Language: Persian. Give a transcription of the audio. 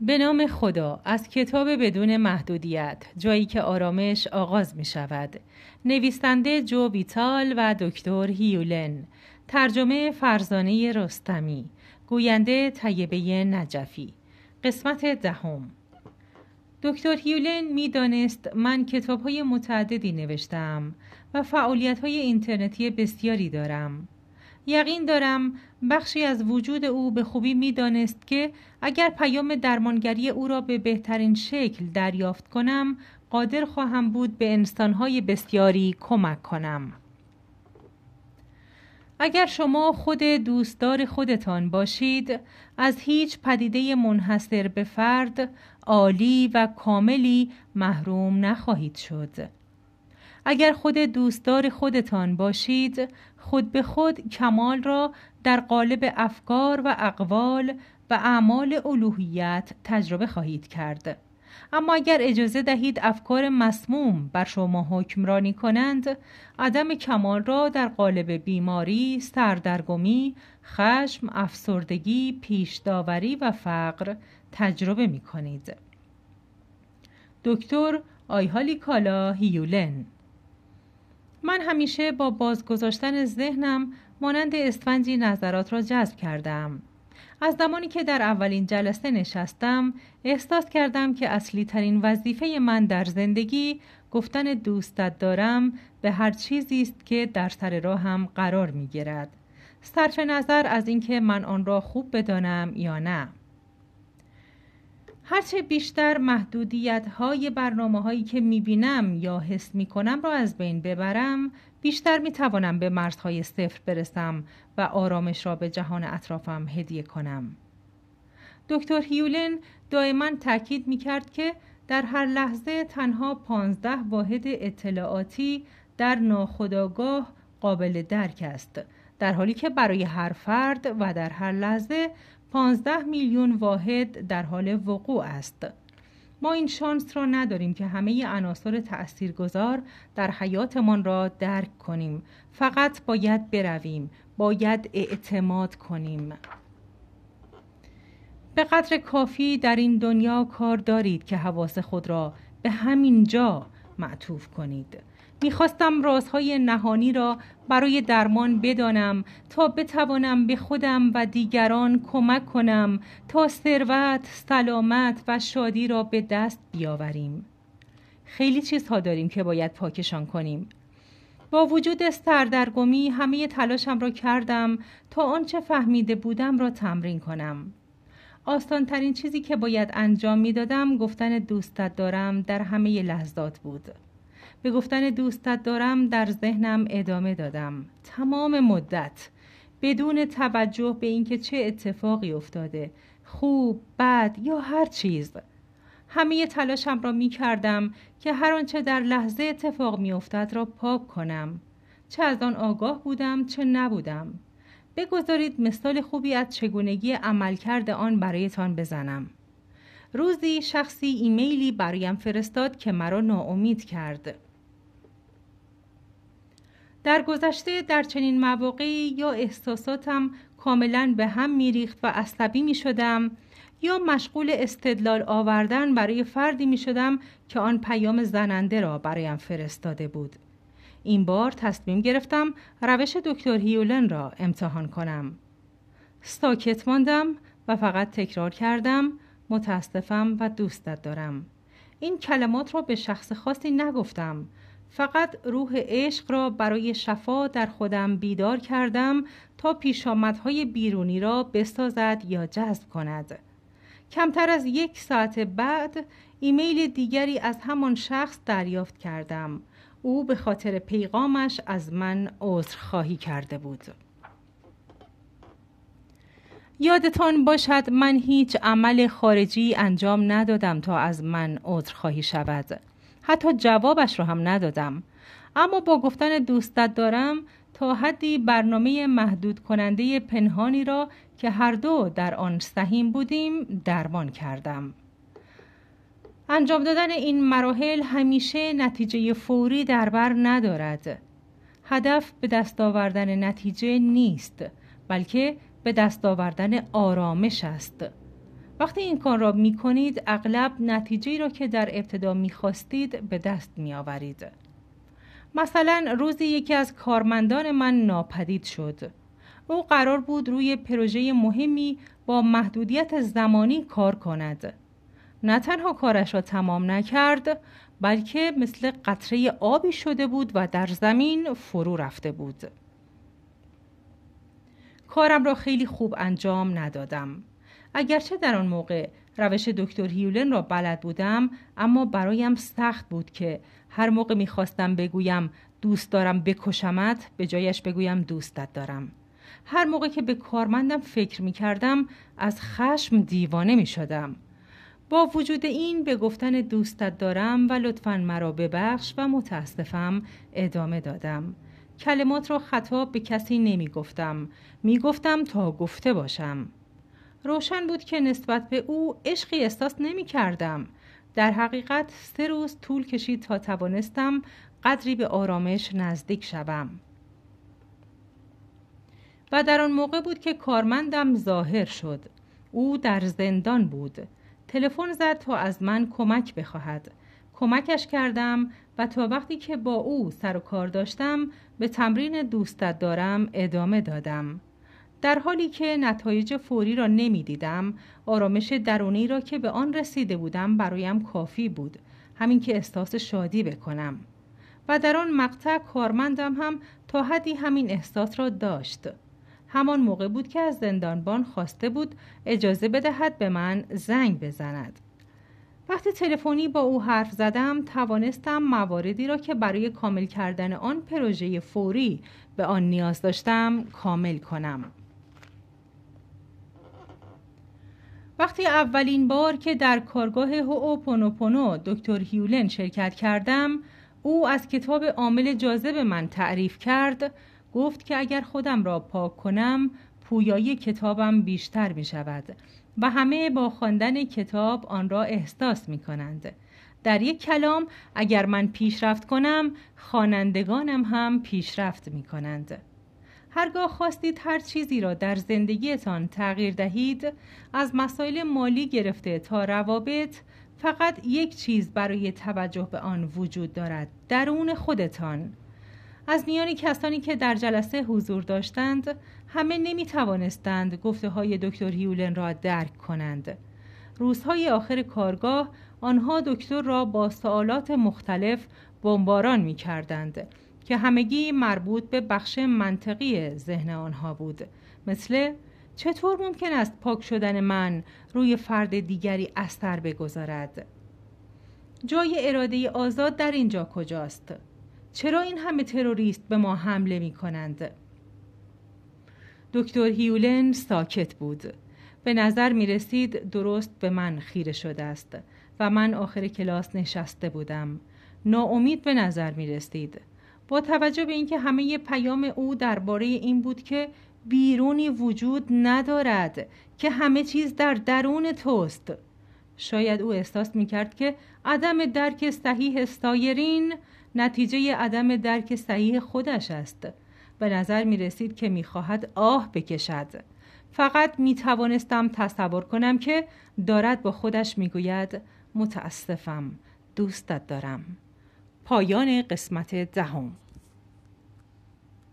به نام خدا از کتاب بدون محدودیت جایی که آرامش آغاز می شود. نویسنده جو ویتال و دکتر هیولن. ترجمه فرزانه رستمی. گوینده طیبه نجفی. قسمت دهم. دکتر هیولن می‌دانست من کتاب های متعددی نوشتم و فعالیت های اینترنتی بسیاری دارم. یقین دارم بخشی از وجود او به خوبی می‌دانست که اگر پیام درمانگری او را به بهترین شکل دریافت کنم قادر خواهم بود به انسانهای بسیاری کمک کنم. اگر شما خود دوستدار خودتان باشید از هیچ پدیده منحصر به فرد عالی و کاملی محروم نخواهید شد. اگر خود دوستدار خودتان باشید خود به خود کمال را در قالب افکار و اقوال و اعمال الوهیت تجربه خواهید کرد اما اگر اجازه دهید افکار مسموم بر شما حکمرانی کنند عدم کمال را در قالب بیماری، سردرگمی، خشم، افسردگی، پیشداوری و فقر تجربه می کنید. دکتر آیهالی کالا هیولن من همیشه با بازگذاشتن ذهنم مانند اسفنجی نظرات را جذب کردم. از زمانی که در اولین جلسه نشستم احساس کردم که اصلی ترین وظیفه من در زندگی گفتن دوستت دارم به هر چیزی است که در سر راهم قرار می گیرد. صرف نظر از اینکه من آن را خوب بدانم یا نه. هرچه بیشتر محدودیت های برنامه هایی که می بینم یا حس می کنم را از بین ببرم بیشتر می توانم به مرزهای صفر برسم و آرامش را به جهان اطرافم هدیه کنم. دکتر هیولن دائما تاکید می کرد که در هر لحظه تنها پانزده واحد اطلاعاتی در ناخودآگاه قابل درک است در حالی که برای هر فرد و در هر لحظه 15 میلیون واحد در حال وقوع است. ما این شانس را نداریم که همه عناصر تأثیرگذار در حیاتمان را درک کنیم. فقط باید برویم. باید اعتماد کنیم. به قدر کافی در این دنیا کار دارید که حواس خود را به همین جا معطوف کنید. می‌خواستم رازهای نهانی را برای درمان بدانم تا بتوانم به خودم و دیگران کمک کنم تا ثروت، سلامت و شادی را به دست بیاوریم. خیلی چیزها داریم که باید پاکشان کنیم. با وجود سردرگمی همه تلاشم را کردم تا آنچه فهمیده بودم را تمرین کنم. آسان ترین چیزی که باید انجام می دادم گفتن دوستت دارم در همه لحظات بود. به گفتن دوستت دارم در ذهنم ادامه دادم. تمام مدت. بدون توجه به اینکه چه اتفاقی افتاده خوب بد یا هر چیز. همه تلاشم را می کردم که هر آنچه در لحظه اتفاق می افتد را پاک کنم. چه از آن آگاه بودم چه نبودم. بگذارید مثال خوبی از چگونگی عملکرد آن برایتان بزنم. روزی شخصی ایمیلی برایم فرستاد که مرا ناامید کرد. در گذشته در چنین مواقعی یا احساساتم کاملا به هم میریخت و عصبی می شدم یا مشغول استدلال آوردن برای فردی می شدم که آن پیام زننده را برایم فرستاده بود. این بار تصمیم گرفتم روش دکتر هیولن را امتحان کنم. ساکت ماندم و فقط تکرار کردم متاسفم و دوستت دارم. این کلمات را به شخص خاصی نگفتم فقط روح عشق را برای شفا در خودم بیدار کردم تا پیشامدهای بیرونی را بسازد یا جذب کند. کمتر از یک ساعت بعد ایمیل دیگری از همان شخص دریافت کردم. او به خاطر پیغامش از من عذرخواهی کرده بود. یادتان باشد من هیچ عمل خارجی انجام ندادم تا از من عذرخواهی شود. حتی جوابش را هم ندادم. اما با گفتن دوستت دارم تا حدی برنامه محدود کننده پنهانی را که هر دو در آن سهیم بودیم درمان کردم. انجام دادن این مراحل همیشه نتیجه فوری در بر ندارد. هدف به دست آوردن نتیجه نیست بلکه به دست آوردن آرامش است. وقتی این کار را می کنید اغلب نتیجه را که در ابتدا می خواستید به دست می آورید. مثلا روزی یکی از کارمندان من ناپدید شد. او قرار بود روی پروژه مهمی با محدودیت زمانی کار کند. نه تنها کارش را تمام نکرد بلکه مثل قطره آبی شده بود و در زمین فرو رفته بود. کارم را خیلی خوب انجام ندادم. اگرچه در آن موقع روش دکتر هیولن را بلد بودم اما برایم سخت بود که هر موقع می‌خواستم بگویم دوست دارم بکشمت به جایش بگویم دوستت دارم هر موقع که به کارمندم فکر می کردم از خشم دیوانه می شدم. با وجود این به گفتن دوستت دارم و لطفا مرا ببخش و متاسفم ادامه دادم. کلمات را خطاب به کسی نمی گفتم. می گفتم تا گفته باشم. روشن بود که نسبت به او عشقی احساس نمی کردم. در حقیقت سه روز طول کشید تا توانستم قدری به آرامش نزدیک شوم. و در آن موقع بود که کارمندم ظاهر شد. او در زندان بود. تلفن زد تا از من کمک بخواهد. کمکش کردم و تا وقتی که با او سر و کار داشتم به تمرین دوستت دارم ادامه دادم. در حالی که نتایج فوری را نمی دیدم، آرامش درونی را که به آن رسیده بودم برایم کافی بود. همین که احساس شادی بکنم. و در آن مقطع کارمندم هم تا حدی همین احساس را داشت. همان موقع بود که از زندانبان خواسته بود اجازه بدهد به من زنگ بزند. وقتی تلفنی با او حرف زدم توانستم مواردی را که برای کامل کردن آن پروژه فوری به آن نیاز داشتم کامل کنم. وقتی اولین بار که در کارگاه هوپونوپونو دکتر هیولن شرکت کردم او از کتاب عامل جاذب من تعریف کرد گفت که اگر خودم را پاک کنم پویایی کتابم بیشتر می شود و همه با خواندن کتاب آن را احساس می کنند. در یک کلام اگر من پیشرفت کنم خوانندگانم هم پیشرفت می کنند. هرگاه خواستید هر چیزی را در زندگیتان تغییر دهید از مسائل مالی گرفته تا روابط فقط یک چیز برای توجه به آن وجود دارد درون خودتان. از میان کسانی که در جلسه حضور داشتند همه نمی توانستند گفته های دکتر هیولن را درک کنند. روزهای آخر کارگاه آنها دکتر را با سوالات مختلف بمباران می کردند که همگی مربوط به بخش منطقی ذهن آنها بود. مثل چطور ممکن است پاک شدن من روی فرد دیگری اثر بگذارد؟ جای اراده آزاد در اینجا کجاست؟ چرا این همه تروریست به ما حمله می کنند؟ دکتر هیولن ساکت بود. به نظر می رسید درست به من خیره شده است و من آخر کلاس نشسته بودم. ناامید به نظر می رسید. با توجه به اینکه همه پیام او درباره این بود که بیرونی وجود ندارد که همه چیز در درون توست. شاید او احساس می کرد که عدم درک صحیح سایرین نتیجه عدم درک صحیح خودش است. به نظر می رسید که می خواهد آه بکشد. فقط می توانستم تصور کنم که دارد با خودش می گوید متاسفم دوستت دارم. پایان قسمت دهم.